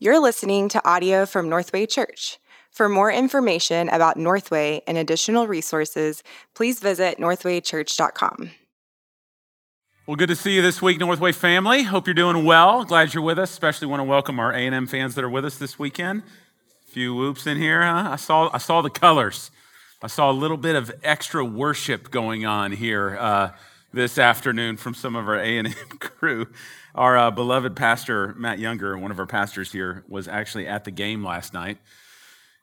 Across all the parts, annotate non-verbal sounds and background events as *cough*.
You're listening to audio from Northway Church. For more information about Northway and additional resources, please visit northwaychurch.com. Well, good to see you this week, Northway family. Hope you're doing well. Glad you're with us. Especially want to welcome our A&M fans that are with us this weekend. A few whoops in here. Huh? I saw I saw the colors. I saw a little bit of extra worship going on here uh, this afternoon from some of our A&M *laughs* crew. Our uh, beloved pastor, Matt Younger, one of our pastors here, was actually at the game last night.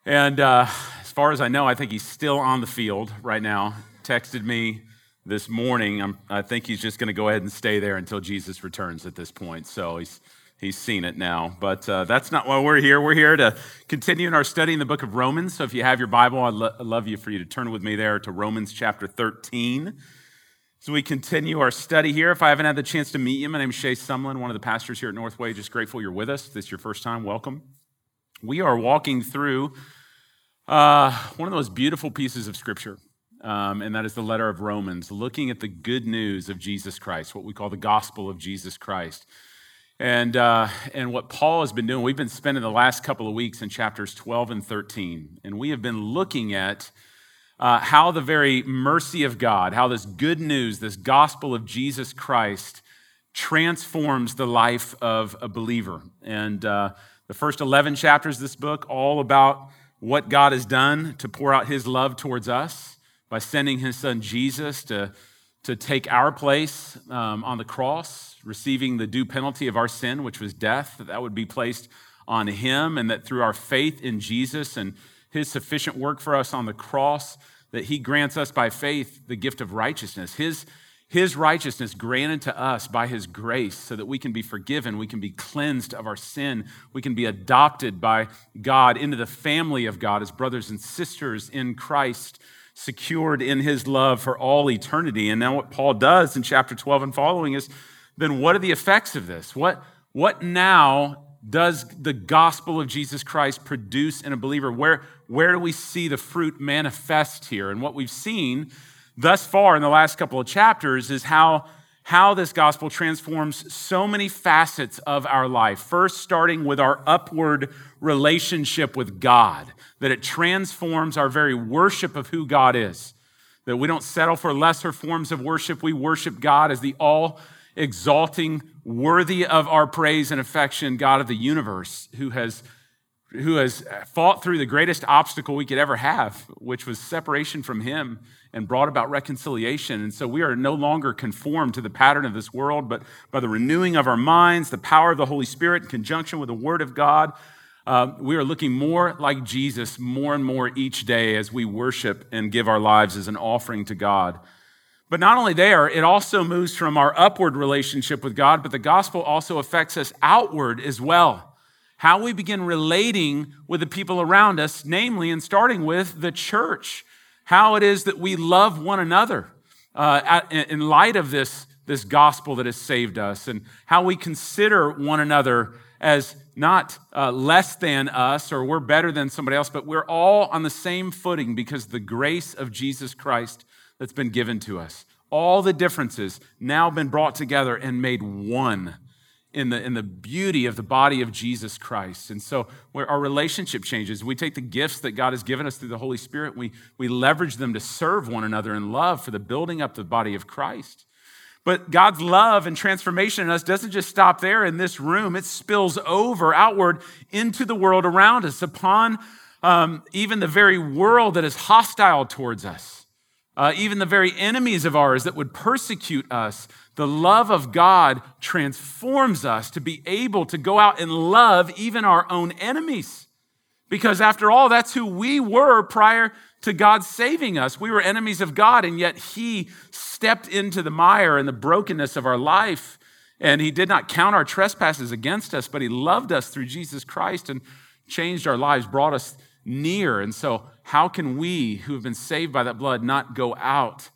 And uh, as far as I know, I think he's still on the field right now. Texted me this morning. I'm, i think he's just going to go ahead and stay there until Jesus returns at this point. So he's, he's seen it now. But uh, that's not why we're here. We're here to continue in our study in the book of Romans. So if you have your Bible, I'd, lo- I'd love you for you to turn with me there to Romans chapter 13. As we continue our study here, if I haven't had the chance to meet you, my name is Shea Sumlin, one of the pastors here at Northway. Just grateful you're with us. If this is your first time, welcome. We are walking through uh, one of those beautiful pieces of scripture, um, and that is the letter of Romans, looking at the good news of Jesus Christ, what we call the gospel of Jesus Christ. And, uh, and what Paul has been doing, we've been spending the last couple of weeks in chapters 12 and 13, and we have been looking at uh, how the very mercy of God, how this good news, this gospel of Jesus Christ, transforms the life of a believer. And uh, the first 11 chapters of this book, all about what God has done to pour out his love towards us by sending his son Jesus to, to take our place um, on the cross, receiving the due penalty of our sin, which was death, that, that would be placed on him, and that through our faith in Jesus and his sufficient work for us on the cross, that he grants us by faith the gift of righteousness. His, his righteousness granted to us by his grace so that we can be forgiven, we can be cleansed of our sin, we can be adopted by God into the family of God as brothers and sisters in Christ, secured in his love for all eternity. And now, what Paul does in chapter 12 and following is then what are the effects of this? What, what now does the gospel of Jesus Christ produce in a believer? Where, where do we see the fruit manifest here? And what we've seen thus far in the last couple of chapters is how, how this gospel transforms so many facets of our life. First, starting with our upward relationship with God, that it transforms our very worship of who God is. That we don't settle for lesser forms of worship. We worship God as the all exalting, worthy of our praise and affection God of the universe who has, who has fought through the greatest obstacle we could ever have, which was separation from Him and brought about reconciliation. And so we are no longer conformed to the pattern of this world, but by the renewing of our minds, the power of the Holy Spirit in conjunction with the Word of God, uh, we are looking more like Jesus more and more each day as we worship and give our lives as an offering to God. But not only there, it also moves from our upward relationship with God, but the gospel also affects us outward as well. How we begin relating with the people around us, namely, and starting with the church. How it is that we love one another uh, in light of this, this gospel that has saved us, and how we consider one another as not uh, less than us or we're better than somebody else, but we're all on the same footing because the grace of Jesus Christ that's been given to us. All the differences now been brought together and made one in the, in the beauty of the body of Jesus Christ. And so where our relationship changes, we take the gifts that God has given us through the Holy Spirit, we, we leverage them to serve one another in love for the building up the body of Christ. But God's love and transformation in us doesn't just stop there in this room, it spills over outward into the world around us, upon um, even the very world that is hostile towards us uh, even the very enemies of ours that would persecute us, the love of God transforms us to be able to go out and love even our own enemies. Because after all, that's who we were prior to God saving us. We were enemies of God, and yet He stepped into the mire and the brokenness of our life. And He did not count our trespasses against us, but He loved us through Jesus Christ and changed our lives, brought us near. And so, how can we who have been saved by that blood not go out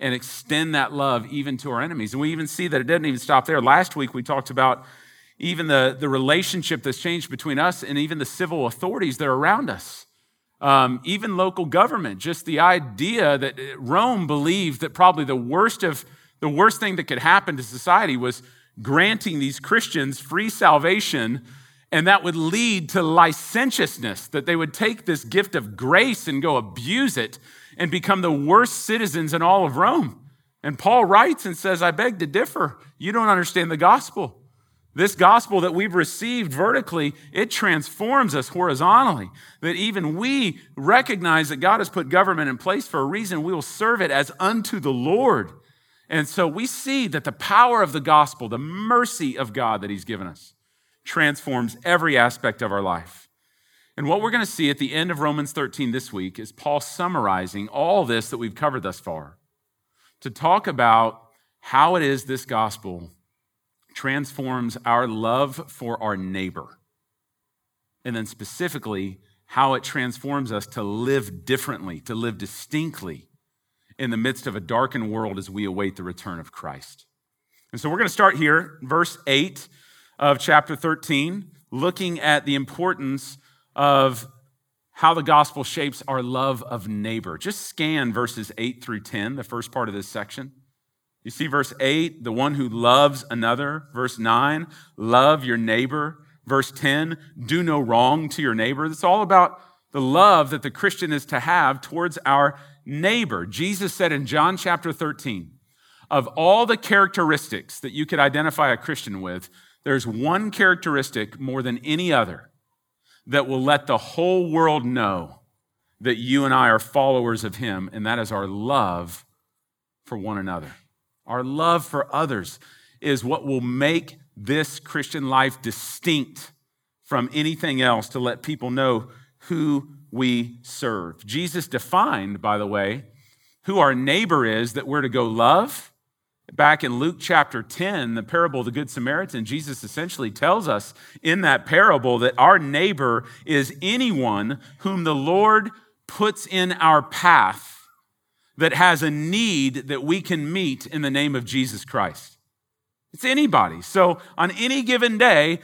and extend that love even to our enemies? And we even see that it didn't even stop there. Last week, we talked about even the, the relationship that's changed between us and even the civil authorities that are around us. Um, even local government, just the idea that Rome believed that probably the worst of the worst thing that could happen to society was granting these Christians free salvation And that would lead to licentiousness, that they would take this gift of grace and go abuse it and become the worst citizens in all of Rome. And Paul writes and says, I beg to differ. You don't understand the gospel. This gospel that we've received vertically, it transforms us horizontally. That even we recognize that God has put government in place for a reason. We will serve it as unto the Lord. And so we see that the power of the gospel, the mercy of God that He's given us, transforms every aspect of our life. And what we're going to see at the end of Romans 13 this week is Paul summarizing all this that we've covered thus far to talk about how it is this gospel transforms our love for our neighbor. And then specifically, how it transforms us to live differently, to live distinctly in the midst of a darkened world as we await the return of Christ. And so we're going to start here, verse 8 of chapter 13, looking at the importance of how the gospel shapes our love of neighbor. Just scan verses 8 through 10, the first part of this section. You see verse 8, the one who loves another. Verse 9, love your neighbor. Verse 10, do no wrong to your neighbor. It's all about the love that the Christian is to have towards our neighbor. Jesus said in John chapter 13, of all the characteristics that you could identify a Christian with, there's one characteristic more than any other that will let the whole world know that you and I are followers of Him, and that is our love for one another. Our love for others is what will make this Christian life distinct from anything else to let people know who we serve. Jesus defined, by the way, who our neighbor is that we're to go love. Back in Luke chapter 10, the parable of the Good Samaritan, Jesus essentially tells us in that parable that our neighbor is anyone whom the Lord puts in our path that has a need that we can meet in the name of Jesus Christ. It's anybody. So on any given day,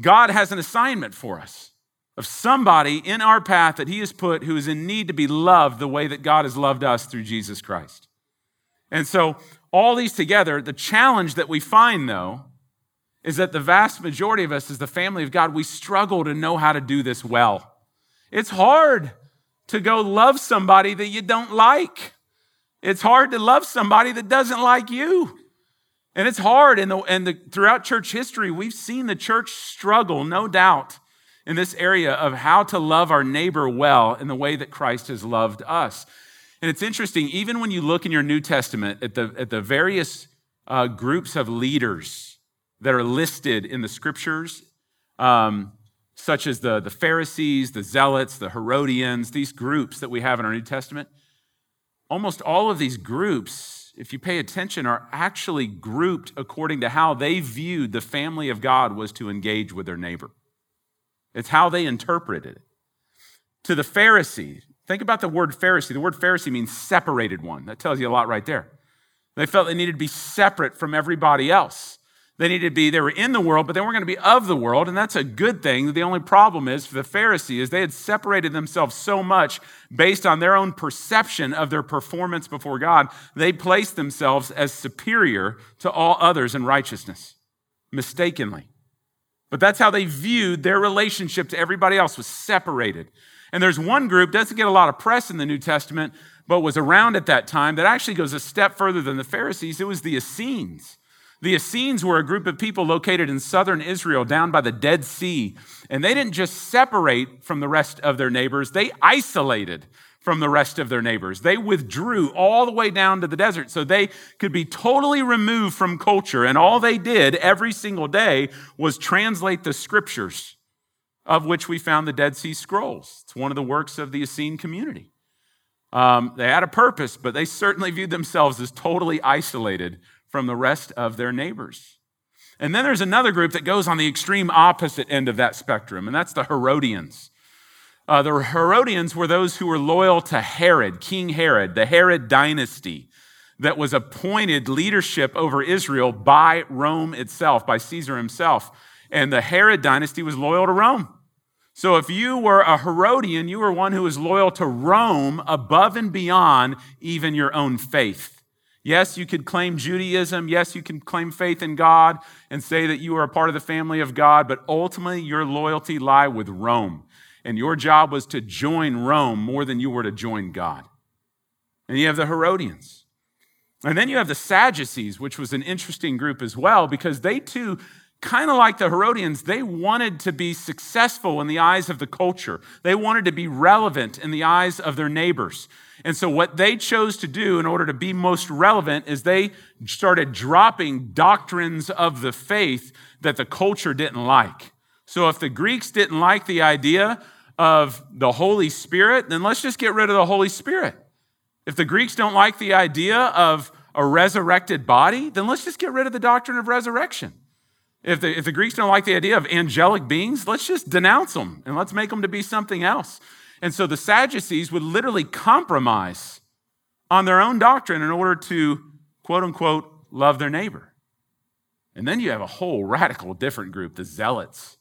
God has an assignment for us of somebody in our path that He has put who is in need to be loved the way that God has loved us through Jesus Christ. And so, all these together, the challenge that we find though is that the vast majority of us, as the family of God, we struggle to know how to do this well. It's hard to go love somebody that you don't like. It's hard to love somebody that doesn't like you. And it's hard. And, the, and the, throughout church history, we've seen the church struggle, no doubt, in this area of how to love our neighbor well in the way that Christ has loved us. And it's interesting, even when you look in your New Testament at the, at the various uh, groups of leaders that are listed in the scriptures, um, such as the, the Pharisees, the Zealots, the Herodians, these groups that we have in our New Testament, almost all of these groups, if you pay attention, are actually grouped according to how they viewed the family of God was to engage with their neighbor. It's how they interpreted it. To the Pharisee, think about the word Pharisee. The word Pharisee means separated one. That tells you a lot right there. They felt they needed to be separate from everybody else. They needed to be, they were in the world, but they weren't going to be of the world, and that's a good thing. The only problem is for the Pharisees, they had separated themselves so much based on their own perception of their performance before God, they placed themselves as superior to all others in righteousness, mistakenly. But that's how they viewed their relationship to everybody else was separated. And there's one group, doesn't get a lot of press in the New Testament, but was around at that time that actually goes a step further than the Pharisees. It was the Essenes. The Essenes were a group of people located in southern Israel down by the Dead Sea. And they didn't just separate from the rest of their neighbors, they isolated from the rest of their neighbors. They withdrew all the way down to the desert so they could be totally removed from culture. And all they did every single day was translate the scriptures, of which we found the Dead Sea Scrolls. It's one of the works of the Essene community. Um, they had a purpose, but they certainly viewed themselves as totally isolated from the rest of their neighbors. And then there's another group that goes on the extreme opposite end of that spectrum, and that's the Herodians. Uh, the Herodians were those who were loyal to Herod, King Herod, the Herod dynasty that was appointed leadership over Israel by Rome itself, by Caesar himself. And the Herod dynasty was loyal to Rome. So if you were a Herodian, you were one who was loyal to Rome above and beyond even your own faith. Yes, you could claim Judaism. Yes, you can claim faith in God and say that you are a part of the family of God, but ultimately your loyalty lie with Rome. And your job was to join Rome more than you were to join God. And you have the Herodians. And then you have the Sadducees, which was an interesting group as well, because they too kind of like the Herodians, they wanted to be successful in the eyes of the culture. They wanted to be relevant in the eyes of their neighbors. And so, what they chose to do in order to be most relevant is they started dropping doctrines of the faith that the culture didn't like. So, if the Greeks didn't like the idea of the Holy Spirit, then let's just get rid of the Holy Spirit. If the Greeks don't like the idea of a resurrected body, then let's just get rid of the doctrine of resurrection. If the, if the Greeks don't like the idea of angelic beings, let's just denounce them and let's make them to be something else. And so the Sadducees would literally compromise on their own doctrine in order to, quote unquote, love their neighbor. And then you have a whole radical different group, the Zealots.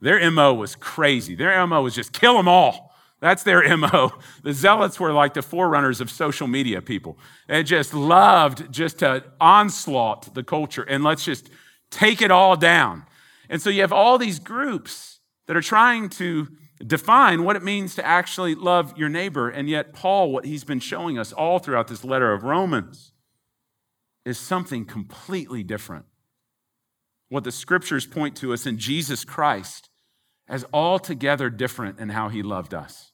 Their MO was crazy. Their MO was just kill them all. That's their MO. *laughs* The Zealots were like the forerunners of social media people. They just loved just to onslaught the culture and let's just take it all down. And so you have all these groups that are trying to define what it means to actually love your neighbor. And yet, Paul, what he's been showing us all throughout this letter of Romans, is something completely different. What the scriptures point to us in Jesus Christ as altogether different in how he loved us.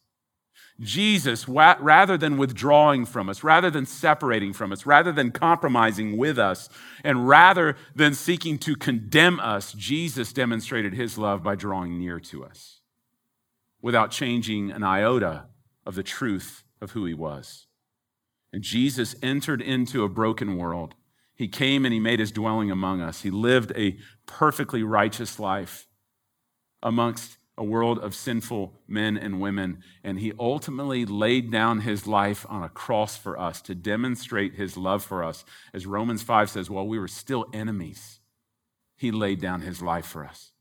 Jesus, rather than withdrawing from us, rather than separating from us, rather than compromising with us, and rather than seeking to condemn us, Jesus demonstrated his love by drawing near to us without changing an iota of the truth of who he was. And Jesus entered into a broken world. He came and he made his dwelling among us. He lived a perfectly righteous life amongst a world of sinful men and women. And he ultimately laid down his life on a cross for us to demonstrate his love for us. As Romans 5 says, while we were still enemies, he laid down his life for us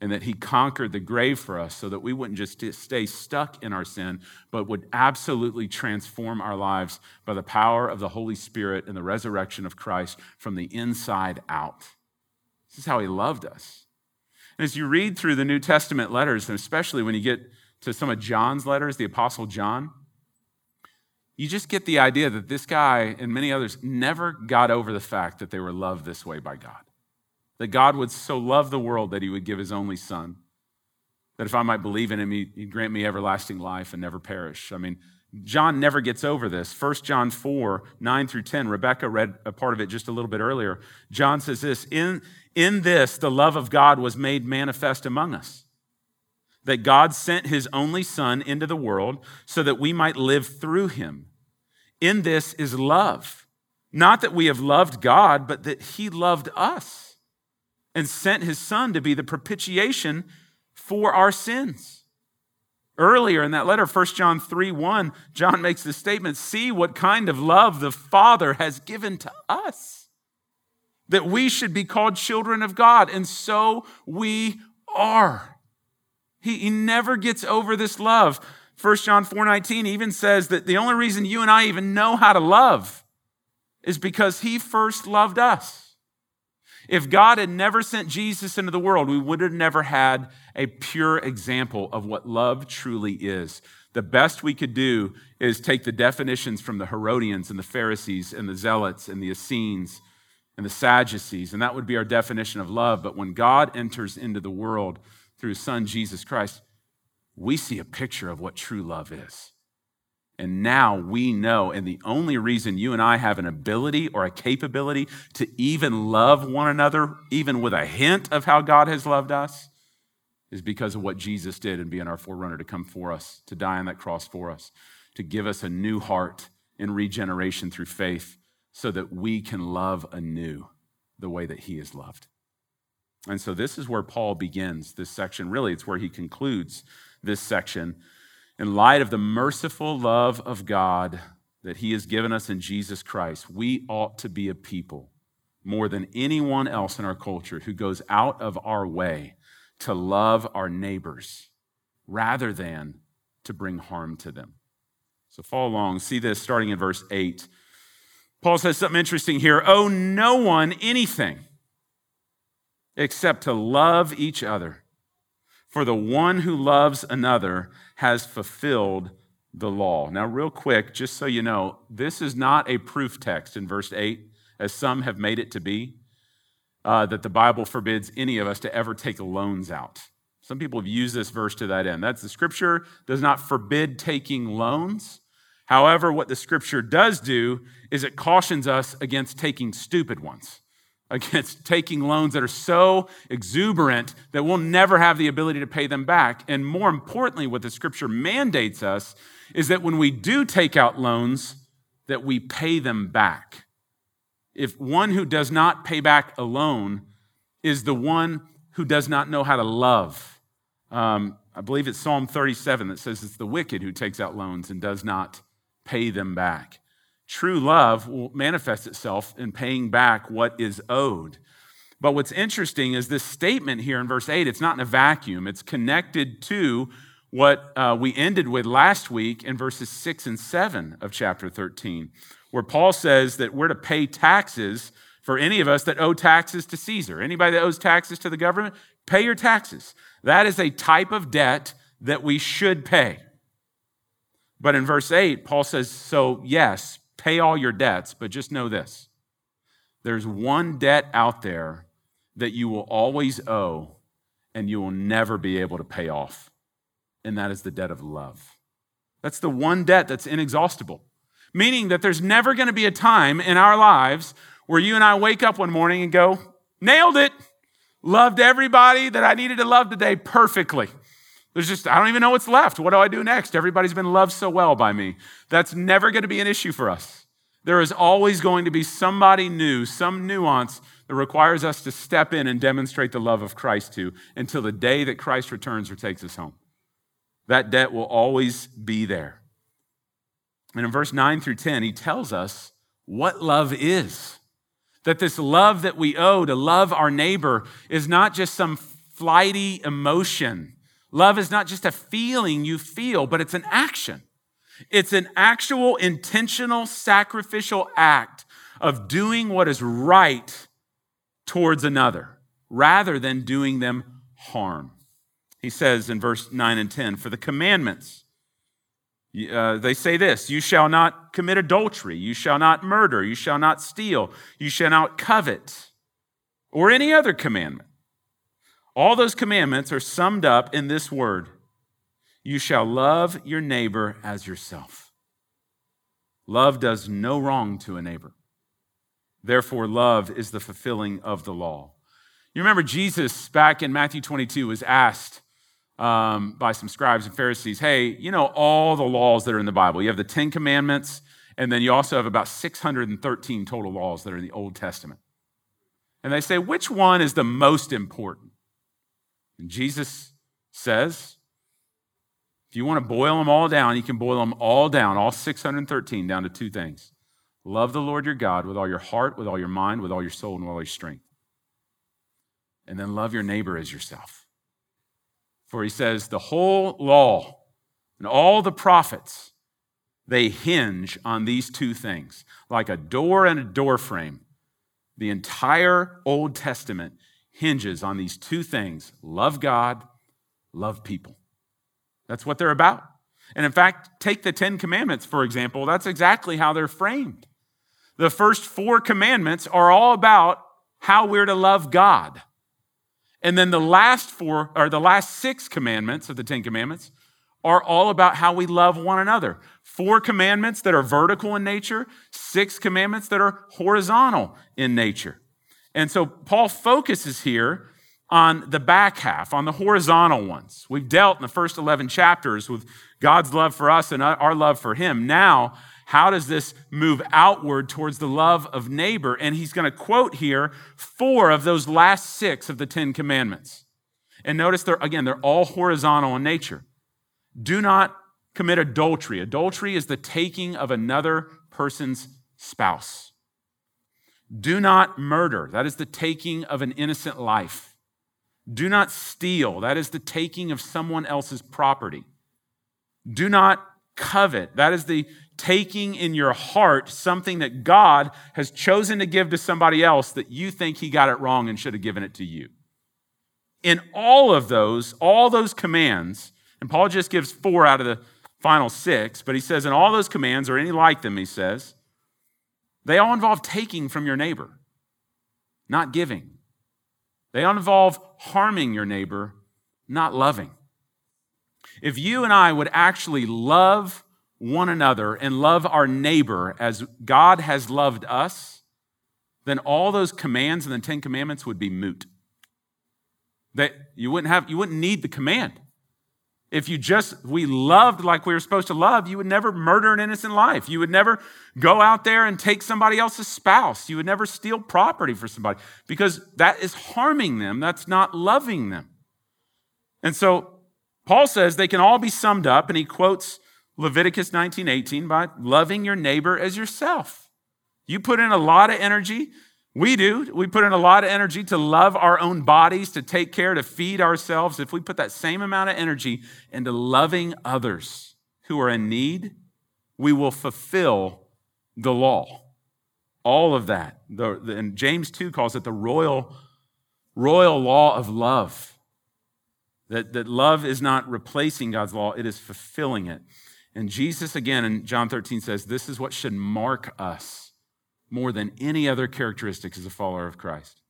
and that he conquered the grave for us so that we wouldn't just stay stuck in our sin, but would absolutely transform our lives by the power of the Holy Spirit and the resurrection of Christ from the inside out. This is how he loved us. As you read through the New Testament letters, and especially when you get to some of John's letters, the Apostle John, you just get the idea that this guy and many others never got over the fact that they were loved this way by God that God would so love the world that he would give his only son, that if I might believe in him, he'd grant me everlasting life and never perish. I mean, John never gets over this. 1 John 4, 9 through 10. Rebecca read a part of it just a little bit earlier. John says this In, in this, the love of God was made manifest among us. That God sent his only Son into the world so that we might live through him. In this is love. Not that we have loved God, but that he loved us and sent his son to be the propitiation for our sins. Earlier in that letter, 1 John 3 1, John makes the statement See what kind of love the Father has given to us, that we should be called children of God, and so we are. He, he never gets over this love. 1 John 4 19 even says that the only reason you and I even know how to love is because he first loved us. If God had never sent Jesus into the world, we would have never had a pure example of what love truly is. The best we could do is take the definitions from the Herodians and the Pharisees and the Zealots and the Essenes and the Sadducees, and that would be our definition of love. But when God enters into the world through his son Jesus Christ, we see a picture of what true love is. And now we know, and the only reason you and I have an ability or a capability to even love one another, even with a hint of how God has loved us, is because of what Jesus did in being our forerunner to come for us, to die on that cross for us, to give us a new heart in regeneration through faith, so that we can love anew the way that He is loved. And so this is where Paul begins this section. Really, it's where he concludes this section in light of the merciful love of God that He has given us in Jesus Christ, we ought to be a people more than anyone else in our culture who goes out of our way to love our neighbors rather than to bring harm to them. So follow along. See this starting in verse 8. Paul says something interesting here owe no one anything except to love each other. For the one who loves another has fulfilled the law. Now, real quick, just so you know, this is not a proof text in verse 8, as some have made it to be, uh, that the Bible forbids any of us to ever take loans out. Some people have used this verse to that end. That's the scripture does not forbid taking loans. However, what the scripture does do is it cautions us against taking stupid ones, against taking loans that are so exuberant that we'll never have the ability to pay them back. And more importantly, what the scripture mandates us is that when we do take out loans, that we pay them back. If one who does not pay back a loan is the one who does not know how to love, um, I believe it's Psalm 37 that says it's the wicked who takes out loans and does not pay them back. True love will manifest itself in paying back what is owed. But what's interesting is this statement here in verse 8, it's not in a vacuum. It's connected to what uh, we ended with last week in verses 6 and 7 of chapter 13, where Paul says that we're to pay taxes for any of us that owe taxes to Caesar. Anybody that owes taxes to the government, pay your taxes. That is a type of debt that we should pay. But in verse 8, Paul says, So, yes, pay all your debts, but just know this there's one debt out there that you will always owe and you will never be able to pay off, and that is the debt of love. That's the one debt that's inexhaustible, meaning that there's never going to be a time in our lives where you and I wake up one morning and go, Nailed it! Loved everybody that I needed to love today perfectly. There's just, I don't even know what's left. What do I do next? Everybody's been loved so well by me. That's never going to be an issue for us. There is always going to be somebody new, some nuance that requires us to step in and demonstrate the love of Christ to until the day that Christ returns or takes us home. That debt will always be there. And in verse 9 through 10, he tells us what love is. That this love that we owe to love our neighbor is not just some flighty emotion Love is not just a feeling you feel, but it's an action. It's an actual, intentional, sacrificial act of doing what is right towards another rather than doing them harm. He says in verse 9 and 10 For the commandments, uh, they say this You shall not commit adultery, you shall not murder, you shall not steal, you shall not covet, or any other commandment. All those commandments are summed up in this word You shall love your neighbor as yourself. Love does no wrong to a neighbor. Therefore, love is the fulfilling of the law. You remember Jesus back in Matthew 22 was asked um, by some scribes and Pharisees, hey, you know, all the laws that are in the Bible. You have the Ten Commandments, and then you also have about 613 total laws that are in the Old Testament. And they say, which one is the most important? And Jesus says, if you want to boil them all down, you can boil them all down, all 613, down to two things. Love the Lord your God with all your heart, with all your mind, with all your soul, and with all your strength. And then love your neighbor as yourself. For he says, the whole law and all the prophets, they hinge on these two things. Like a door and a door frame, the entire Old Testament hinges on these two things love God, love people. That's what they're about. And in fact, take the Ten Commandments, for example, that's exactly how they're framed. The first four commandments are all about how we're to love God. And then the last four, or the last six commandments of the Ten Commandments, are all about how we love one another. Four commandments that are vertical in nature, six commandments that are horizontal in nature. And so Paul focuses here on the back half, on the horizontal ones. We've dealt in the first 11 chapters with God's love for us and our love for Him. Now, how does this move outward towards the love of neighbor? And he's going to quote here four of those last six of the Ten Commandments. And notice they're, again, they're all horizontal in nature. Do not commit adultery. Adultery is the taking of another person's spouse. Do not murder. That is the taking of an innocent life. Do not steal. That is the taking of someone else's property. Do not covet. That is the taking in your heart something that God has chosen to give to somebody else that you think he got it wrong and should have given it to you. In all of those, all those commands, and Paul just gives four out of the final six, but he says, in all those commands, or any like them, he says, they all involve taking from your neighbor, not giving. They all involve harming your neighbor, not loving. If you and I would actually love one another and love our neighbor as God has loved us, then all those commands and the Ten Commandments would be moot. That you wouldn't have, you wouldn't need the command. If you just, we loved like we were supposed to love, you would never murder an innocent life. You would never go out there and take somebody else's spouse. You would never steal property for somebody because that is harming them. That's not loving them. And so Paul says they can all be summed up, and he quotes Leviticus 19:18 by loving your neighbor as yourself. You put in a lot of energy. We do. We put in a lot of energy to love our own bodies, to take care, to feed ourselves. If we put that same amount of energy into loving others who are in need, we will fulfill the law. All of that. The, the, and James 2 calls it the royal, royal law of love. That, that love is not replacing God's law, it is fulfilling it. And Jesus, again, in John 13 says, This is what should mark us more than any other characteristic as a follower of Christ.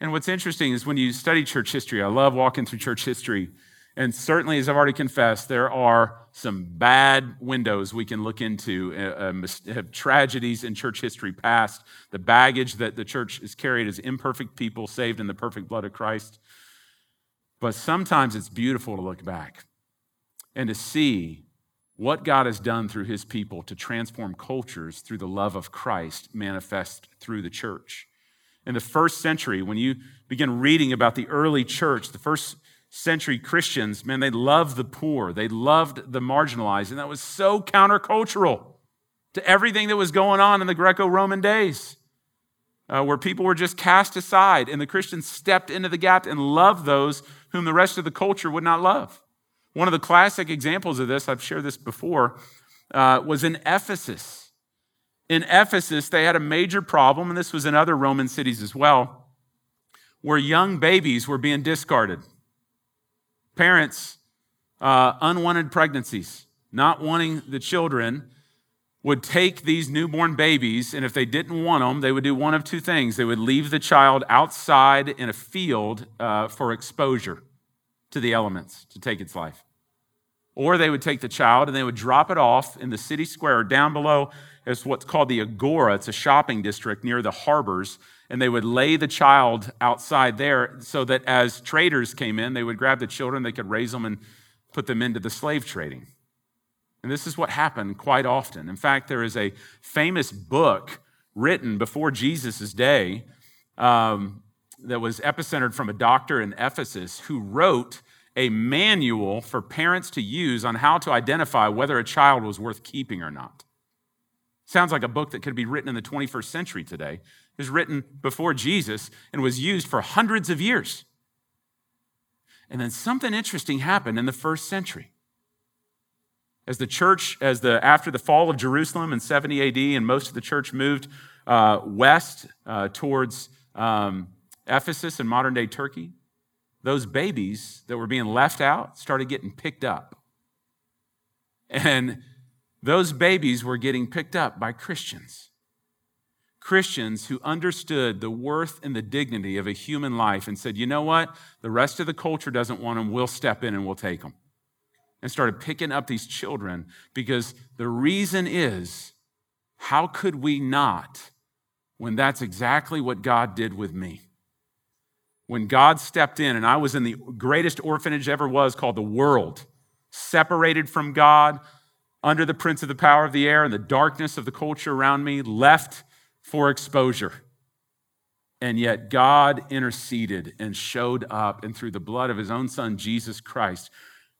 And what's interesting is when you study church history, I love walking through church history. And certainly, as I've already confessed, there are some bad windows we can look into, uh, uh, tragedies in church history past, the baggage that the church has carried as imperfect people saved in the perfect blood of Christ. But sometimes it's beautiful to look back and to see what God has done through his people to transform cultures through the love of Christ manifest through the church. In the first century, when you begin reading about the early church, the first century Christians, man, they loved the poor, they loved the marginalized, and that was so countercultural to everything that was going on in the Greco Roman days. Uh, where people were just cast aside, and the Christians stepped into the gap and loved those whom the rest of the culture would not love. One of the classic examples of this, I've shared this before, uh, was in Ephesus. In Ephesus, they had a major problem, and this was in other Roman cities as well, where young babies were being discarded. Parents, uh, unwanted pregnancies, not wanting the children, would take these newborn babies, and if they didn't want them, they would do one of two things. They would leave the child outside in a field uh, for exposure to the elements to take its life. Or they would take the child and they would drop it off in the city square. Down below is what's called the Agora. It's a shopping district near the harbors. And they would lay the child outside there so that as traders came in, they would grab the children, they could raise them and put them into the slave trading. And this is what happened quite often. In fact, there is a famous book written before Jesus' day um, that was epicentered from a doctor in Ephesus who wrote a manual for parents to use on how to identify whether a child was worth keeping or not. Sounds like a book that could be written in the 21st century today. It was written before Jesus and was used for hundreds of years. And then something interesting happened in the first century. As the church, as the after the fall of Jerusalem in 70 AD, and most of the church moved uh, west uh, towards um, Ephesus in modern day Turkey, those babies that were being left out started getting picked up. And those babies were getting picked up by Christians. Christians who understood the worth and the dignity of a human life and said, you know what? The rest of the culture doesn't want them. We'll step in and we'll take them. And started picking up these children because the reason is how could we not when that's exactly what God did with me? When God stepped in, and I was in the greatest orphanage ever was called the world, separated from God, under the prince of the power of the air and the darkness of the culture around me, left for exposure. And yet God interceded and showed up, and through the blood of his own son, Jesus Christ,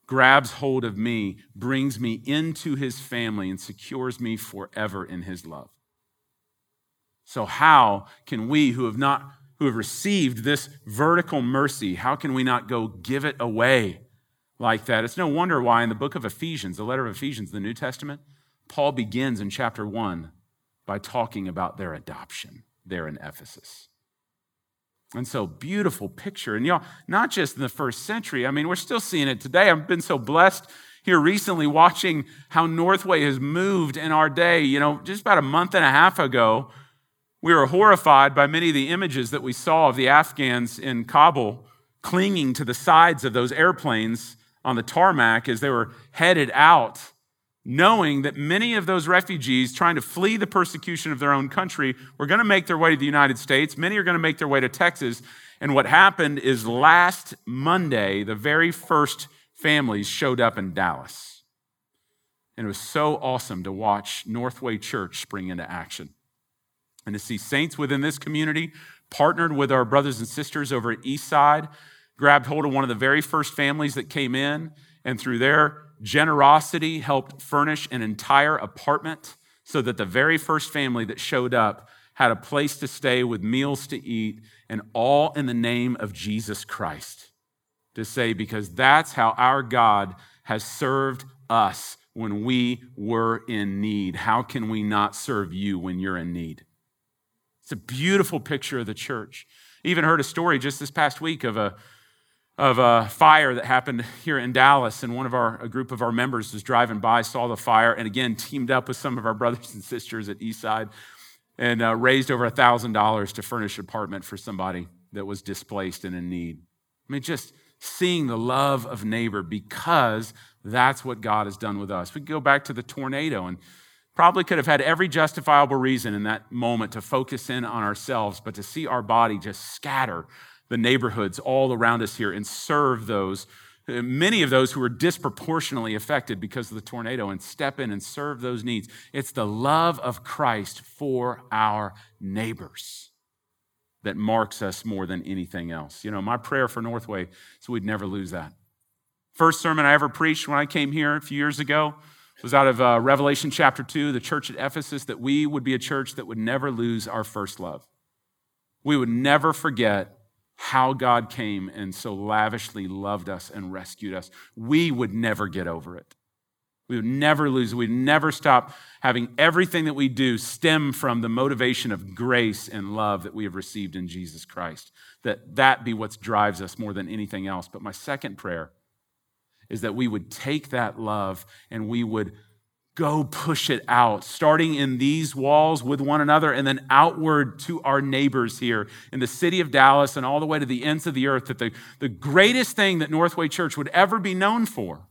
grabs hold of me, brings me into his family, and secures me forever in his love. So, how can we who have not who have received this vertical mercy, how can we not go give it away like that? It's no wonder why in the book of Ephesians, the letter of Ephesians, the New Testament, Paul begins in chapter 1 by talking about their adoption there in Ephesus. And so, beautiful picture. And y'all, not just in the first century, I mean, we're still seeing it today. I've been so blessed here recently watching how Northway has moved in our day. You know, just about a month and a half ago, we were horrified by many of the images that we saw of the Afghans in Kabul clinging to the sides of those airplanes on the tarmac as they were headed out, knowing that many of those refugees trying to flee the persecution of their own country were going to make their way to the United States. Many are going to make their way to Texas. And what happened is last Monday, the very first families showed up in Dallas. And it was so awesome to watch Northway Church spring into action and to see saints within this community partnered with our brothers and sisters over at Eastside grabbed hold of one of the very first families that came in, and through their generosity, helped furnish an entire apartment so that the very first family that showed up had a place to stay with meals to eat, and all in the name of Jesus Christ. To say, because that's how our God has served us when we were in need. How can we not serve you when you're in need? A beautiful picture of the church. Even heard a story just this past week of a of a fire that happened here in Dallas, and one of our a group of our members was driving by, saw the fire, and again teamed up with some of our *laughs* brothers and sisters at Eastside, and uh, raised over thousand dollars to furnish an apartment for somebody that was displaced and in need. I mean, just seeing the love of neighbor because that's what God has done with us. We go back to the tornado and probably could have had every justifiable reason in that moment to focus in on ourselves, but to see our body just scatter the neighborhoods all around us here and serve those, uh, many of those who are disproportionately affected because of the tornado, and step in and serve those needs. It's the love of Christ for our neighbors that marks us more than anything else. You know, my prayer for Northway is we'd never lose that. First sermon I ever preached when I came here a few years ago was out of uh, Revelation chapter 2, the church at Ephesus, that we would be a church that would never lose our first love. We would never forget how God came and so lavishly loved us and rescued us. We would never get over it. We would never lose. We'd never stop having everything that we do stem from the motivation of grace and love that we have received in Jesus Christ. That that be what drives us more than anything else. But my second prayer is that we would take that love and we would go push it out, starting in these walls with one another and then outward to our neighbors here in the city of Dallas and all the way to the ends of the earth. That the, the greatest thing that Northway Church would ever be known for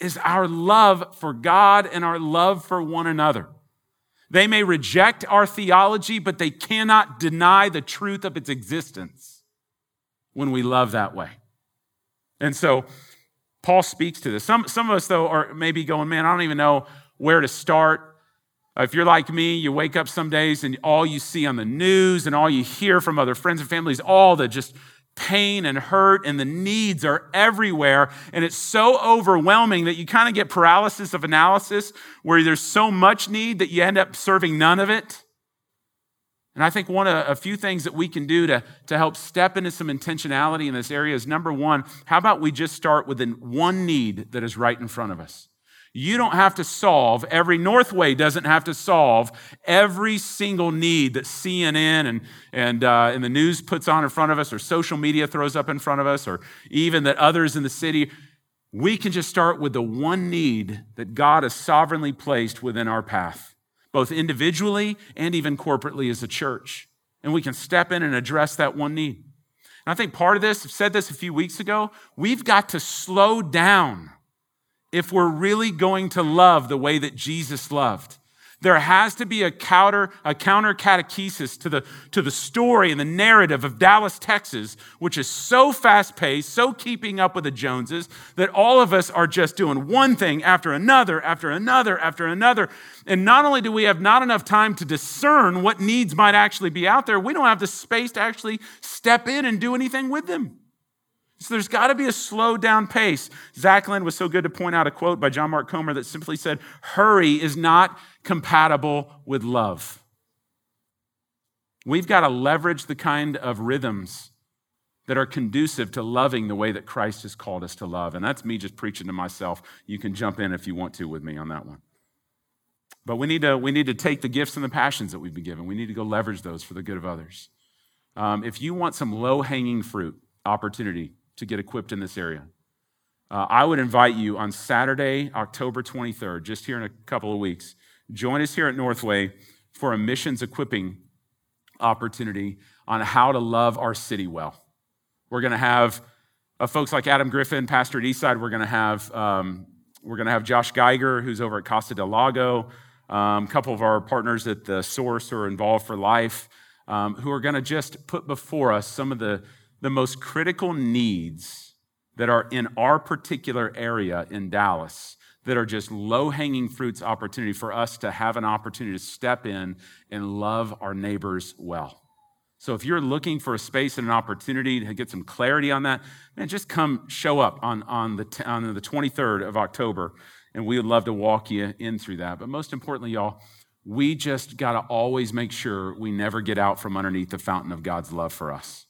is our love for God and our love for one another. They may reject our theology, but they cannot deny the truth of its existence when we love that way. And so, Paul speaks to this. Some, some of us, though, are maybe going, man, I don't even know where to start. Uh, if you're like me, you wake up some days and all you see on the news and all you hear from other friends and families, all the just pain and hurt and the needs are everywhere. And it's so overwhelming that you kind of get paralysis of analysis where there's so much need that you end up serving none of it. And I think one of a few things that we can do to, to help step into some intentionality in this area is number one, how about we just start with the one need that is right in front of us? You don't have to solve, every Northway doesn't have to solve every single need that CNN and, and, uh, and the news puts on in front of us, or social media throws up in front of us, or even that others in the city. We can just start with the one need that God has sovereignly placed within our path, both individually and even corporately as a church. And we can step in and address that one need. And I think part of this, I've said this a few weeks ago, we've got to slow down if we're really going to love the way that Jesus loved. There has to be a counter, a counter catechesis to the, to the story and the narrative of Dallas, Texas, which is so fast paced, so keeping up with the Joneses, that all of us are just doing one thing after another, after another, after another. And not only do we have not enough time to discern what needs might actually be out there, we don't have the space to actually step in and do anything with them. So there's got to be a slow down pace. Zach Lind was so good to point out a quote by John Mark Comer that simply said, Hurry is not compatible with love. We've got to leverage the kind of rhythms that are conducive to loving the way that Christ has called us to love. And that's me just preaching to myself. You can jump in if you want to with me on that one. But we need, to, we need to take the gifts and the passions that we've been given. We need to go leverage those for the good of others. Um, if you want some low hanging fruit opportunity to get equipped in this area, uh, I would invite you on Saturday, October 23rd, just here in a couple of weeks. Join us here at Northway for a missions equipping opportunity on how to love our city well. We're going to have uh, folks like Adam Griffin, pastor at Eastside. We're going to have um, we're going to have Josh Geiger, who's over at Costa del Lago. Um, a couple of our partners at the Source are involved for life, um, who are going to just put before us some of the, the most critical needs that are in our particular area in Dallas that are just low hanging fruits opportunity for us to have an opportunity to step in and love our neighbors well. So if you're looking for a space and an opportunity to get some clarity on that, man, just come show up on, on, the, on the 23rd of October, and we would love to walk you in through that. But most importantly, y'all, we just got to always make sure we never get out from underneath the fountain of God's love for us.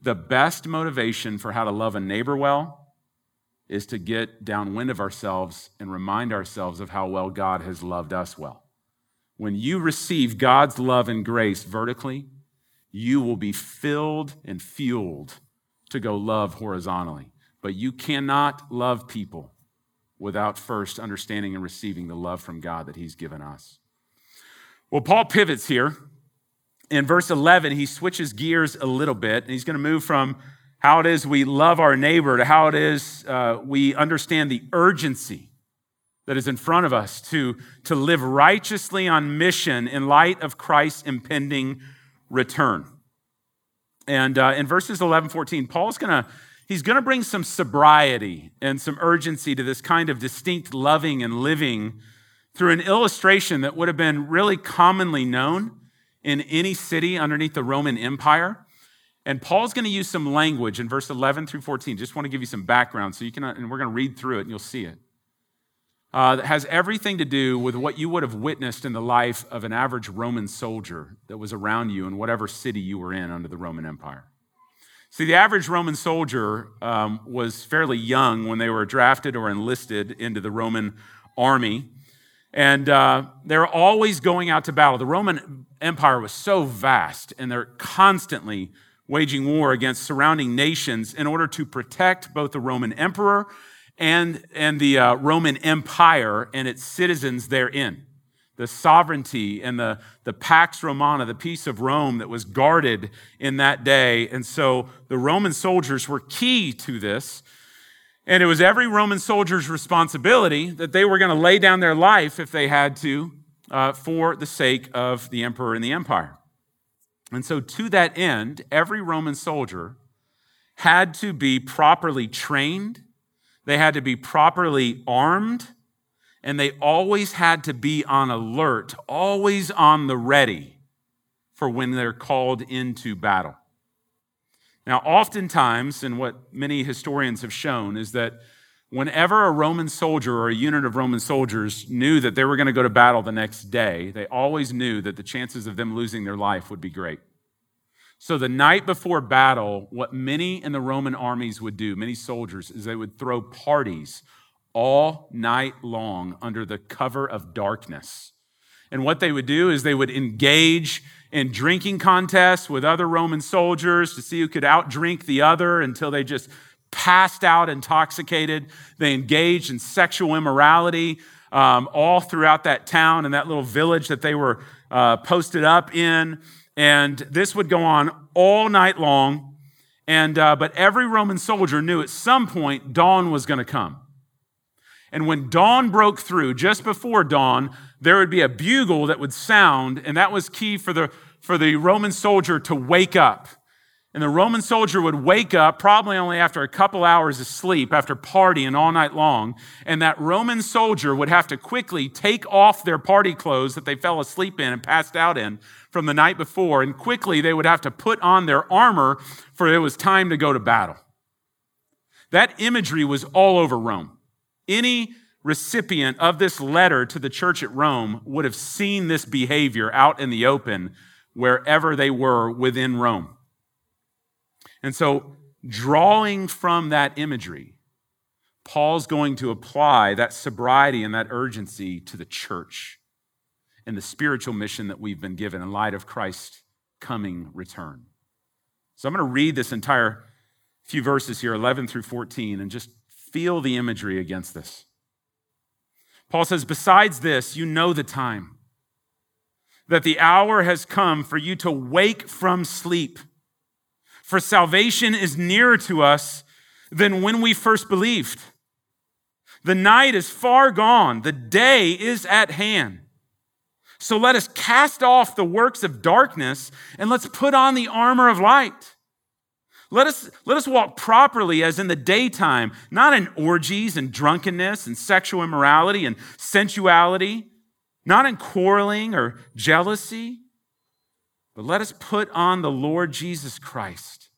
The best motivation for how to love a neighbor well is to get downwind of ourselves and remind ourselves of how well God has loved us well. When you receive God's love and grace vertically, you will be filled and fueled to go love horizontally. But you cannot love people without first understanding and receiving the love from God that He's given us. Well, Paul pivots here. In verse 11, he switches gears a little bit, and he's going to move from how it is we love our neighbor to how it is uh, we understand the urgency that is in front of us to, to live righteously on mission in light of Christ's impending return. And uh, in verses 11, 14, Paul's going to he's going to bring some sobriety and some urgency to this kind of distinct loving and living through an illustration that would have been really commonly known in any city underneath the Roman Empire. And Paul's going to use some language in verse 11 through 14. Just want to give you some background so you can, and we're going to read through it and you'll see it uh, that has everything to do with what you would have witnessed in the life of an average Roman soldier that was around you in whatever city you were in under the Roman Empire. See, the average Roman soldier um, was fairly young when they were drafted or enlisted into the Roman army. And uh, they're always going out to battle. The Roman Empire was so vast, and they're constantly waging war against surrounding nations in order to protect both the Roman emperor and, and the uh, Roman Empire and its citizens therein. The sovereignty and the, the Pax Romana, the peace of Rome that was guarded in that day. And so the Roman soldiers were key to this. And it was every Roman soldier's responsibility that they were going to lay down their life if they had to uh, for the sake of the emperor and the empire. And so, to that end, every Roman soldier had to be properly trained they had to be properly armed, and they always had to be on alert, always on the ready for when they're called into battle. Now, oftentimes, and what many historians have shown, is that whenever a Roman soldier or a unit of Roman soldiers knew that they were going to go to battle the next day, they always knew that the chances of them losing their life would be great. So, the night before battle, what many in the Roman armies would do, many soldiers, is they would throw parties all night long under the cover of darkness. And what they would do is they would engage in drinking contests with other Roman soldiers to see who could outdrink the other until they just passed out intoxicated. They engaged in sexual immorality um, all throughout that town and that little village that they were uh, posted up in. And this would go on all night long. And, uh, but every Roman soldier knew at some point dawn was going to come. And when dawn broke through, just before dawn, there would be a bugle that would sound, and that was key for the, for the Roman soldier to wake up. And the Roman soldier would wake up probably only after a couple hours of sleep, after partying all night long. And that Roman soldier would have to quickly take off their party clothes that they fell asleep in and passed out in from the night before. And quickly they would have to put on their armor for it was time to go to battle. That imagery was all over Rome. Any recipient of this letter to the church at Rome would have seen this behavior out in the open wherever they were within Rome. And so, drawing from that imagery, Paul's going to apply that sobriety and that urgency to the church. and the spiritual mission that we've been given in light of Christ's coming return. So I'm going to read this entire few verses here, 11 through 14, and just feel the imagery against this. Paul says, Besides this, you know the time, that the hour has come for you to wake from sleep. For salvation is nearer to us than when we first believed. The night is far gone, the day is at hand. So let us cast off the works of darkness and let's put on the armor of light. Let us, let us walk properly as in the daytime, not in orgies and drunkenness and sexual immorality and sensuality, not in quarreling or jealousy, but let us put on the Lord Jesus Christ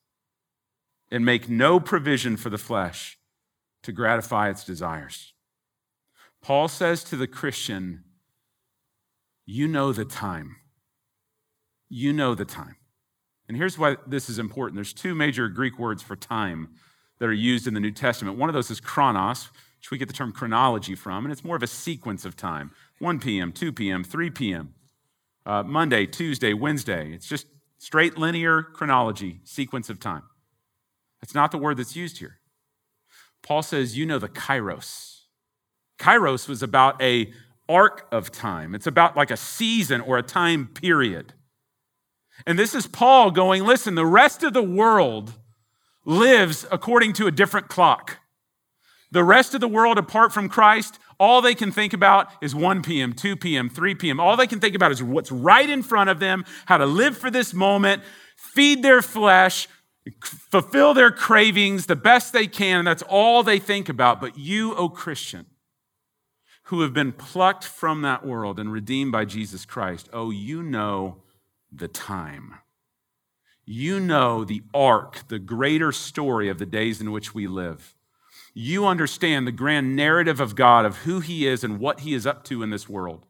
and make no provision for the flesh to gratify its desires. Paul says to the Christian, You know the time. You know the time. And here's why this is important there's two major Greek words for time that are used in the New Testament. One of those is chronos, which we get the term chronology from, and it's more of a sequence of time 1 p.m., 2 p.m., 3 p.m., uh, Monday, Tuesday, Wednesday. It's just straight linear chronology, sequence of time. That's not the word that's used here. Paul says, you know the kairos. Kairos was about a arc of time. It's about like a season or a time period. And this is Paul going, listen, the rest of the world lives according to a different clock. The rest of the world, apart from Christ, all they can think about is 1 p.m., 2 p.m., 3 p.m. All they can think about is what's right in front of them, how to live for this moment, feed their flesh, fulfill their cravings the best they can. That's all they think about. But you, O oh Christian, who have been plucked from that world and redeemed by Jesus Christ, oh, you know the time. You know the arc, the greater story of the days in which we live. You understand the grand narrative of God, of who He is and what He is up to in this world.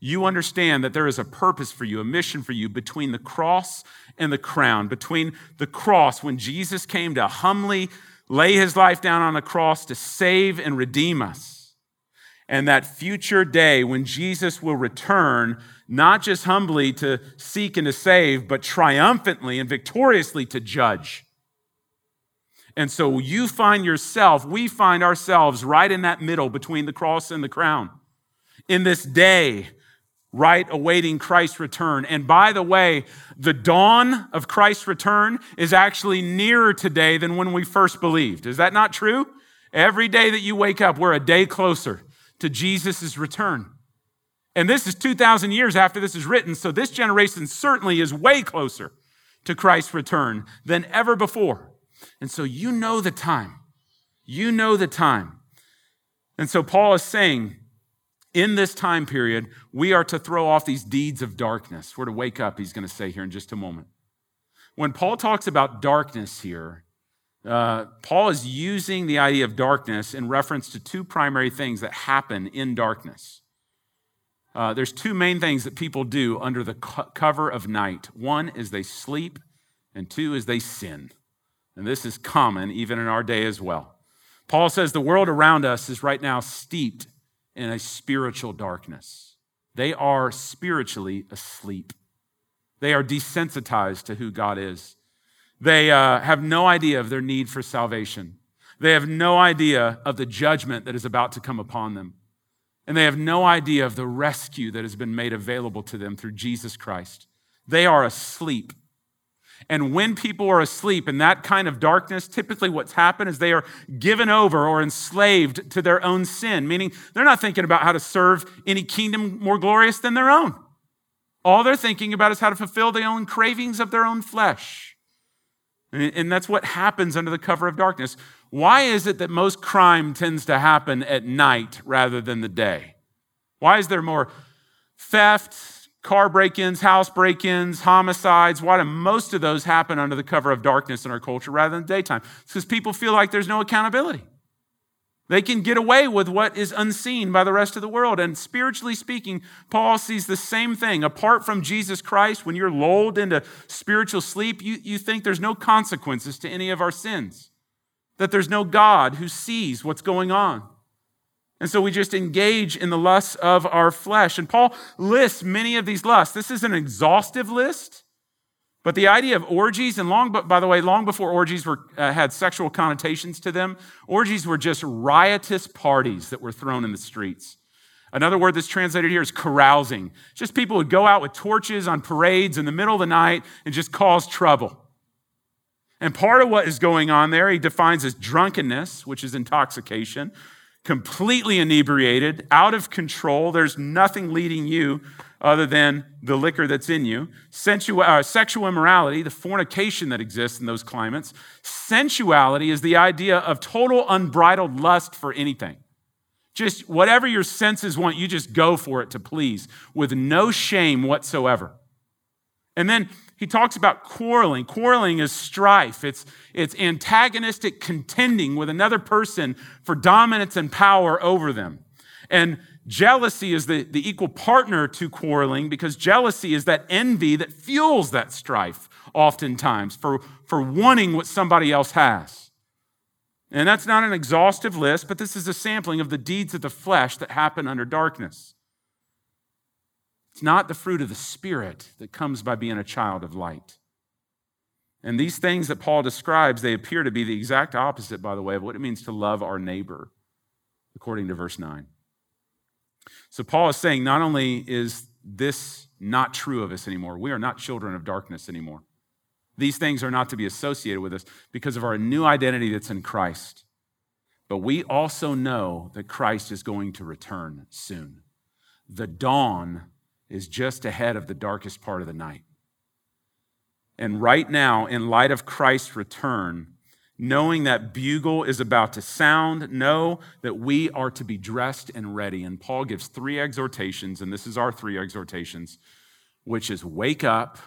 You understand that there is a purpose for you, a mission for you between the cross and the crown, between the cross when Jesus came to humbly lay His life down on the cross to save and redeem us, and that future day when Jesus will return not just humbly to seek and to save, but triumphantly and victoriously to judge. And so you find yourself, we find ourselves right in that middle between the cross and the crown. In this day, right awaiting Christ's return. And by the way, the dawn of Christ's return is actually nearer today than when we first believed. Is that not true? Every day that you wake up, we're a day closer to Jesus' return. And this is 2,000 years after this is written, so this generation certainly is way closer to Christ's return than ever before. And so you know the time. You know the time. And so Paul is saying, in this time period, we are to throw off these deeds of darkness. We're to wake up, he's going to say here in just a moment. When Paul talks about darkness here, uh, Paul is using the idea of darkness in reference to two primary things that happen in darkness. Uh, there's two main things that people do under the co- cover of night one is they sleep, and two is they sin. And this is common even in our day as well. Paul says the world around us is right now steeped in a spiritual darkness. They are spiritually asleep. They are desensitized to who God is. They uh, have no idea of their need for salvation. They have no idea of the judgment that is about to come upon them. And they have no idea of the rescue that has been made available to them through Jesus Christ. They are asleep. And when people are asleep in that kind of darkness, typically what's happened is they are given over or enslaved to their own sin, meaning they're not thinking about how to serve any kingdom more glorious than their own. All they're thinking about is how to fulfill their own cravings of their own flesh. And that's what happens under the cover of darkness. Why is it that most crime tends to happen at night rather than the day? Why is there more theft, car break ins, house break ins, homicides? Why do most of those happen under the cover of darkness in our culture rather than daytime? It's because people feel like there's no accountability. They can get away with what is unseen by the rest of the world. And spiritually speaking, Paul sees the same thing. Apart from Jesus Christ, when you're lulled into spiritual sleep, you, you think there's no consequences to any of our sins that there's no God who sees what's going on. And so we just engage in the lusts of our flesh. And Paul lists many of these lusts. This is an exhaustive list, but the idea of orgies, and long, by the way, long before orgies were, uh, had sexual connotations to them, orgies were just riotous parties that were thrown in the streets. Another word that's translated here is carousing. Just people would go out with torches on parades in the middle of the night and just cause trouble. And part of what is going on there, he defines as drunkenness, which is intoxication, completely inebriated, out of control. There's nothing leading you other than the liquor that's in you. Sensual, uh, sexual immorality, the fornication that exists in those climates. Sensuality is the idea of total unbridled lust for anything. Just whatever your senses want, you just go for it to please with no shame whatsoever. And then he talks about quarreling. Quarreling is strife, it's, it's antagonistic contending with another person for dominance and power over them. And jealousy is the, the equal partner to quarreling because jealousy is that envy that fuels that strife, oftentimes, for, for wanting what somebody else has. And that's not an exhaustive list, but this is a sampling of the deeds of the flesh that happen under darkness. It's not the fruit of the Spirit that comes by being a child of light. And these things that Paul describes, they appear to be the exact opposite, by the way, of what it means to love our neighbor, according to verse 9. So Paul is saying not only is this not true of us anymore, we are not children of darkness anymore. These things are not to be associated with us because of our new identity that's in Christ. But we also know that Christ is going to return soon. The dawn is just ahead of the darkest part of the night. And right now, in light of Christ's return, knowing that bugle is about to sound, know that we are to be dressed and ready. And Paul gives three exhortations, and this is our three exhortations, which is wake up,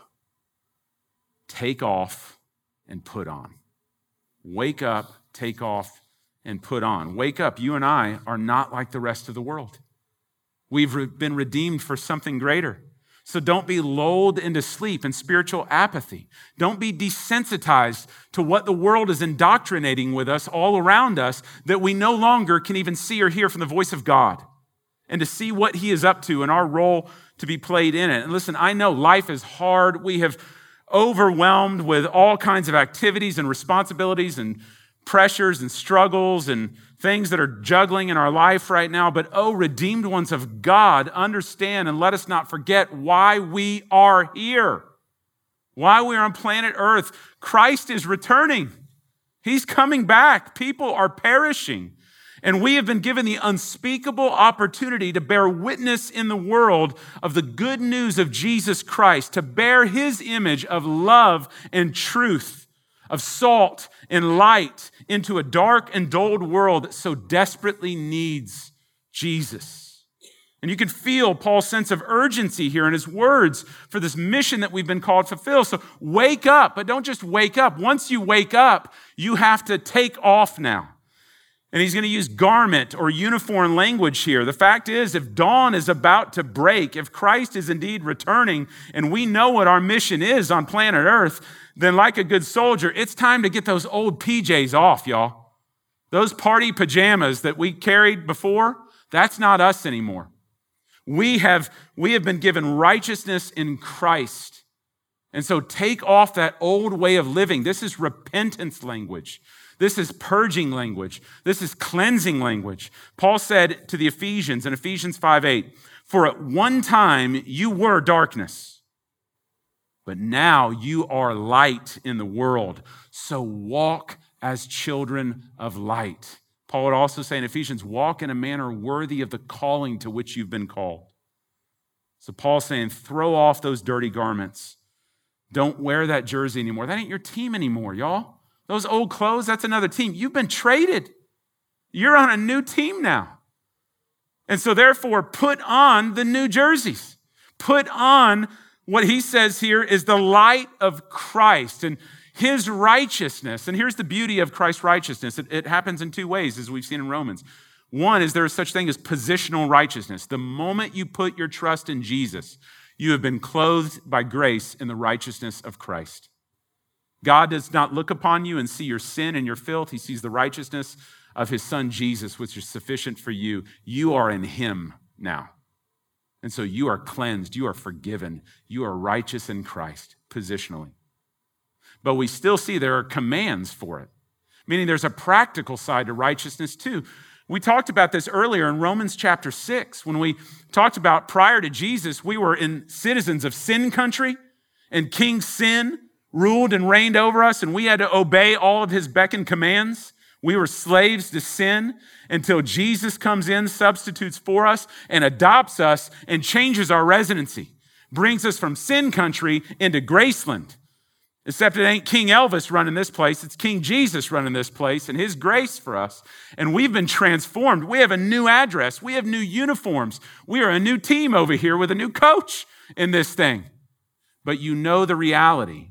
take off, and put on. Wake up, take off, and put on. Wake up. You and I are not like the rest of the world. We've been redeemed for something greater. So don't be lulled into sleep and spiritual apathy. Don't be desensitized to what the world is indoctrinating with us all around us that we no longer can even see or hear from the voice of God and to see what He is up to and our role to be played in it. And listen, I know life is hard. We have overwhelmed with all kinds of activities and responsibilities and pressures and struggles and things that are juggling in our life right now. But oh, redeemed ones of God, understand and let us not forget why we are here, why we are on planet Earth. Christ is returning, He's coming back. People are perishing. And we have been given the unspeakable opportunity to bear witness in the world of the good news of Jesus Christ, to bear his image of love and truth, of salt and light into a dark and dulled world that so desperately needs Jesus. And you can feel Paul's sense of urgency here in his words for this mission that we've been called to fulfill. So wake up, but don't just wake up. Once you wake up, you have to take off now. And he's going to use garment or uniform language here. The fact is, if dawn is about to break, if Christ is indeed returning, and we know what our mission is on planet Earth, then, like a good soldier, it's time to get those old PJs off, y'all. Those party pajamas that we carried before, that's not us anymore. We have, we have been given righteousness in Christ. And so take off that old way of living. This is repentance language. This is purging language. This is cleansing language. Paul said to the Ephesians in Ephesians 5 8, For at one time you were darkness but now you are light in the world. So walk as children of light. Paul would also say in Ephesians, walk in a manner worthy of the calling to which you've been called. So Paul's saying, throw off those dirty garments. Don't wear that jersey anymore. That ain't your team anymore, y'all. Those old clothes, that's another team. You've been traded. You're on a new team now. And so, therefore, put on the new jerseys. Put on what he says here is the light of Christ and his righteousness. And here's the beauty of Christ's righteousness it, it, happens in two ways, as we've seen in Romans. One is there is such thing as positional righteousness. The moment you put your trust in Jesus, you have been clothed by grace in the righteousness of Christ. God does not look upon you and see your sin and your filth. He sees the righteousness of his son Jesus, which is sufficient for you. You are in him now. And so you are cleansed, you are forgiven, you are righteous in Christ positionally. But we still see there are commands for it, meaning there's a practical side to righteousness too. We talked about this earlier in Romans chapter 6 when we talked about prior to Jesus, we were in citizens of sin country and King Sin ruled and reigned over us, and we had to obey all of his beck and commands. We were slaves to sin until Jesus comes in, substitutes for us, and adopts us and changes our residency, brings us from sin country into Graceland. Except it ain't King Elvis running this place, it's King Jesus running this place and his grace for us. And we've been transformed. We have a new address, we have new uniforms. We are a new team over here with a new coach in this thing. But you know the reality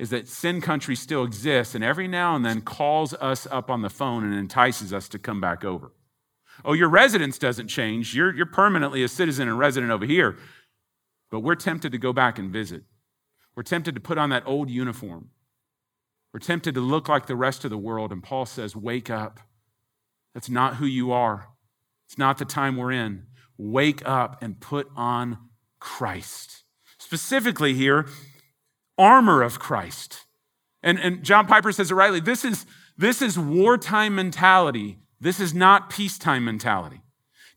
is that sin country still exists and every now and then calls us up on the phone and entices us to come back over. Oh, your residence doesn't change. You're, you're permanently a citizen and resident over here. But we're tempted to go back and visit. We're tempted to put on that old uniform. We're tempted to look like the rest of the world. And Paul says, Wake up. That's not who you are. It's not the time we're in. Wake up and put on Christ. Specifically, here, armor of Christ. And, and John Piper says it rightly this is, this is wartime mentality. This is not peacetime mentality.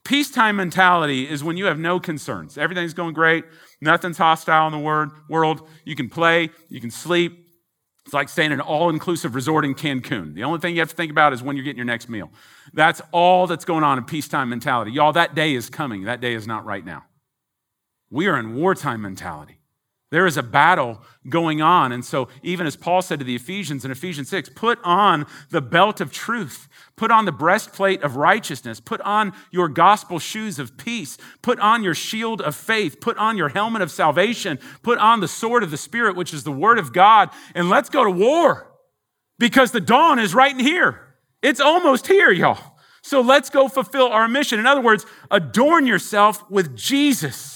Peacetime mentality is when you have no concerns. Everything's going great. Nothing's hostile in the world. You can play, you can sleep. It's like staying in an all inclusive resort in Cancun. The only thing you have to think about is when you're getting your next meal. That's all that's going on in peacetime mentality. Y'all, that day is coming. That day is not right now. We are in wartime mentality. There is a battle going on. And so, even as Paul said to the Ephesians in Ephesians 6, put on the belt of truth, put on the breastplate of righteousness, put on your gospel shoes of peace, put on your shield of faith, put on your helmet of salvation, put on the sword of the Spirit, which is the word of God, and let's go to war because the dawn is right in here. It's almost here, y'all. So, let's go fulfill our mission. In other words, adorn yourself with Jesus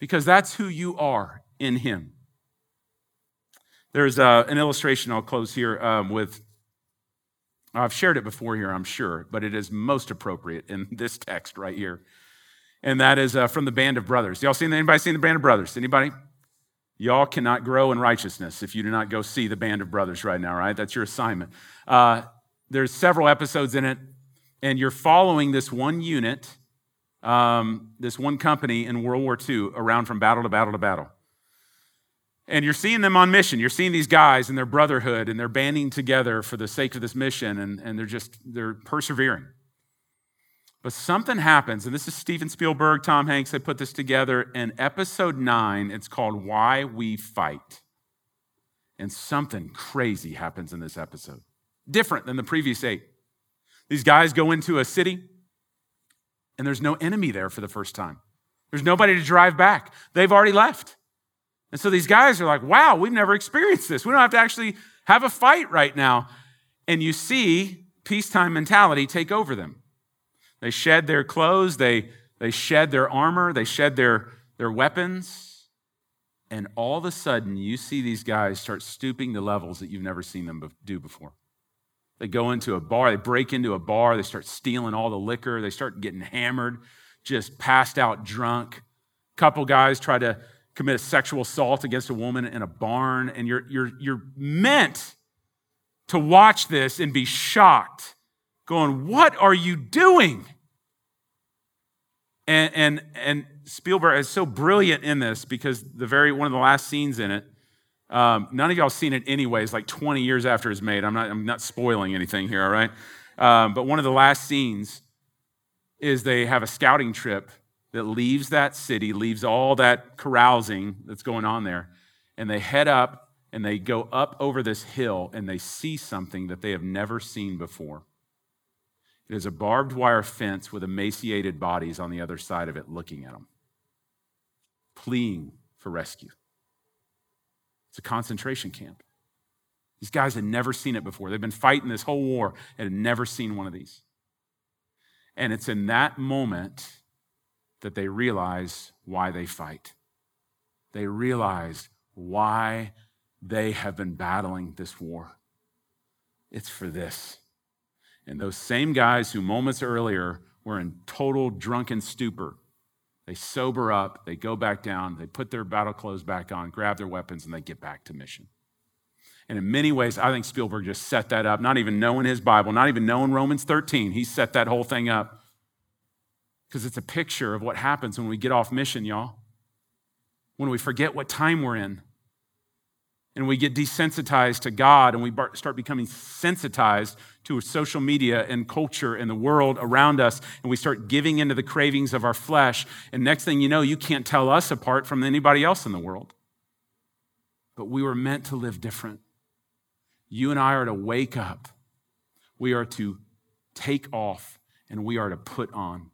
because that's who you are in Him. There's uh, an illustration I'll close here um, with. I've shared it before here, I'm sure, but it is most appropriate in *laughs* this text right here. And that is uh, from the Band of Brothers. Y'all seen anybody seen the Band of Brothers? Anybody? Y'all cannot grow in righteousness if you do not go see the Band of Brothers right now, right? That's your assignment. Uh, there's several episodes in it, and you're following this one unit um, this one company in World War II around from battle to battle to battle. And you're seeing them on mission. You're seeing these guys and their brotherhood, and they're banding together for the sake of this mission, and, and they're just, they're persevering. But something happens, and this is Steven Spielberg, Tom Hanks, they put this together. In episode nine, it's called Why We Fight. And something crazy happens in this episode, different than the previous eight. These guys go into a city, and there's no enemy there for the first time. There's nobody to drive back. They've already left. And so these guys are like, wow, we've never experienced this. We don't have to actually have a fight right now. And you see peacetime mentality take over them. They shed their clothes, they, they shed their armor, they shed their, their weapons. And all of a sudden, you see these guys start stooping to levels that you've never seen them do before. They go into a bar, they break into a bar, they start stealing all the liquor, they start getting hammered, just passed out drunk. Couple guys try to commit a sexual assault against a woman in a barn, and you're, you're, you're meant to watch this and be shocked, going, What are you doing? And, and, and Spielberg is so brilliant in this because the very one of the last scenes in it um, none of y'all seen it anyways, like 20 years after it's made. I'm not, I'm not spoiling anything here, all right? Um, but one of the last scenes is they have a scouting trip that leaves that city, leaves all that carousing that's going on there, and they head up and they go up over this hill and they see something that they have never seen before. It is a barbed wire fence with emaciated bodies on the other side of it looking at them, pleading for rescue. It's a concentration camp. These guys had never seen it before. They've been fighting this whole war and had never seen one of these. And it's in that moment that they realize why they fight. They realize why they have been battling this war. It's for this. And those same guys who moments earlier were in total drunken stupor, they sober up, they go back down, they put their battle clothes back on, grab their weapons, and they get back to mission. And in many ways, I think Spielberg just set that up, not even knowing his Bible, not even knowing Romans 13. He set that whole thing up because it's a picture of what happens when we get off mission, y'all. When we forget what time we're in and we get desensitized to God and we start becoming sensitized to social media and culture and the world around us, and we start giving into the cravings of our flesh. And next thing you know, you can't tell us apart from anybody else in the world. But we were meant to live different. You and I are to wake up, we are to take off, and we are to put on.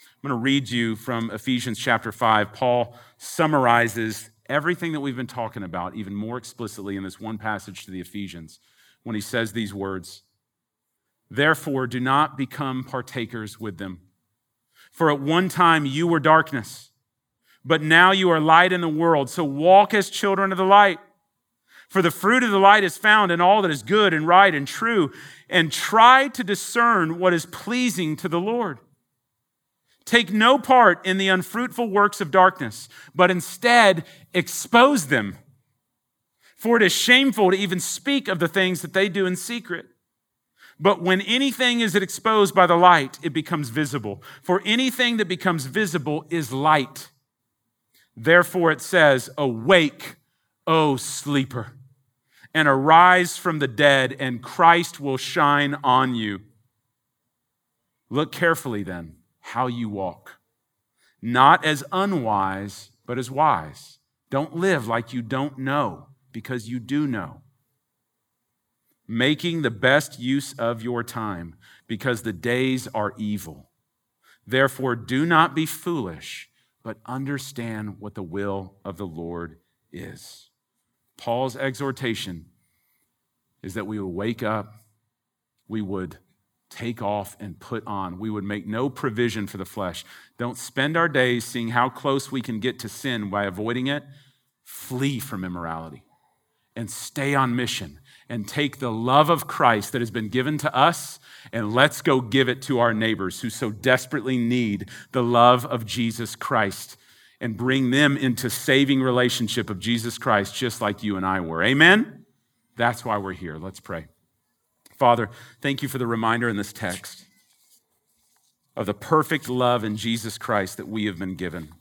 I'm going to read you from Ephesians chapter 5. Paul summarizes everything that we've been talking about even more explicitly in this one passage to the Ephesians when he says these words Therefore, do not become partakers with them. For at one time you were darkness, but now you are light in the world. So walk as children of the light. For the fruit of the light is found in all that is good and right and true, and try to discern what is pleasing to the Lord. Take no part in the unfruitful works of darkness, but instead expose them. For it is shameful to even speak of the things that they do in secret. But when anything is exposed by the light, it becomes visible. For anything that becomes visible is light. Therefore, it says, Awake, O sleeper, and arise from the dead, and Christ will shine on you. Look carefully then how you walk, not as unwise, but as wise. Don't live like you don't know, because you do know making the best use of your time, because the days are evil. Therefore, do not be foolish, but understand what the will of the Lord is. Paul's exhortation is that we would wake up, we would take off and put on. We would make no provision for the flesh. Don't spend our days seeing how close we can get to sin by avoiding it. Flee from immorality and stay on mission and take the love of Christ that has been given to us and let's go give it to our neighbors who so desperately need the love of Jesus Christ and bring them into saving relationship of Jesus Christ just like you and I were. Amen. That's why we're here. Let's pray. Father, thank you for the reminder in this text of the perfect love in Jesus Christ that we have been given.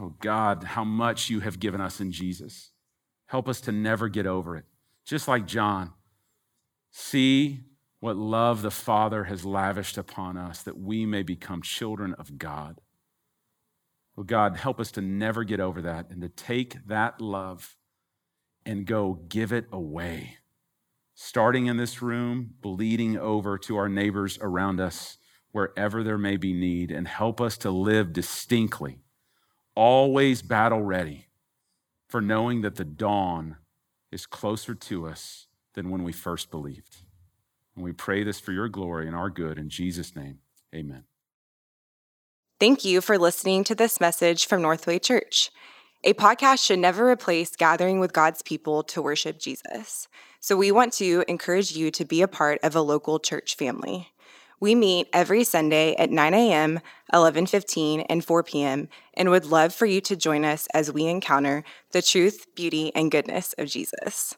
Oh God, how much you have given us in Jesus. Help us to never get over it. Just like John, see what love the Father has lavished upon us that we may become children of God. Well, God, help us to never get over that and to take that love and go give it away. Starting in this room, bleeding over to our neighbors around us, wherever there may be need, and help us to live distinctly, always battle ready for knowing that the dawn is closer to us than when we first believed. And we pray this for your glory and our good. In Jesus' name, amen. Thank you for listening to this message from Northway Church. A podcast should never replace gathering with God's people to worship Jesus. So we want to encourage you to be a part of a local church family. We meet every Sunday at 9 a.m., 11:15, and 4 p.m. and would love for you to join us as we encounter the truth, beauty, and goodness of Jesus.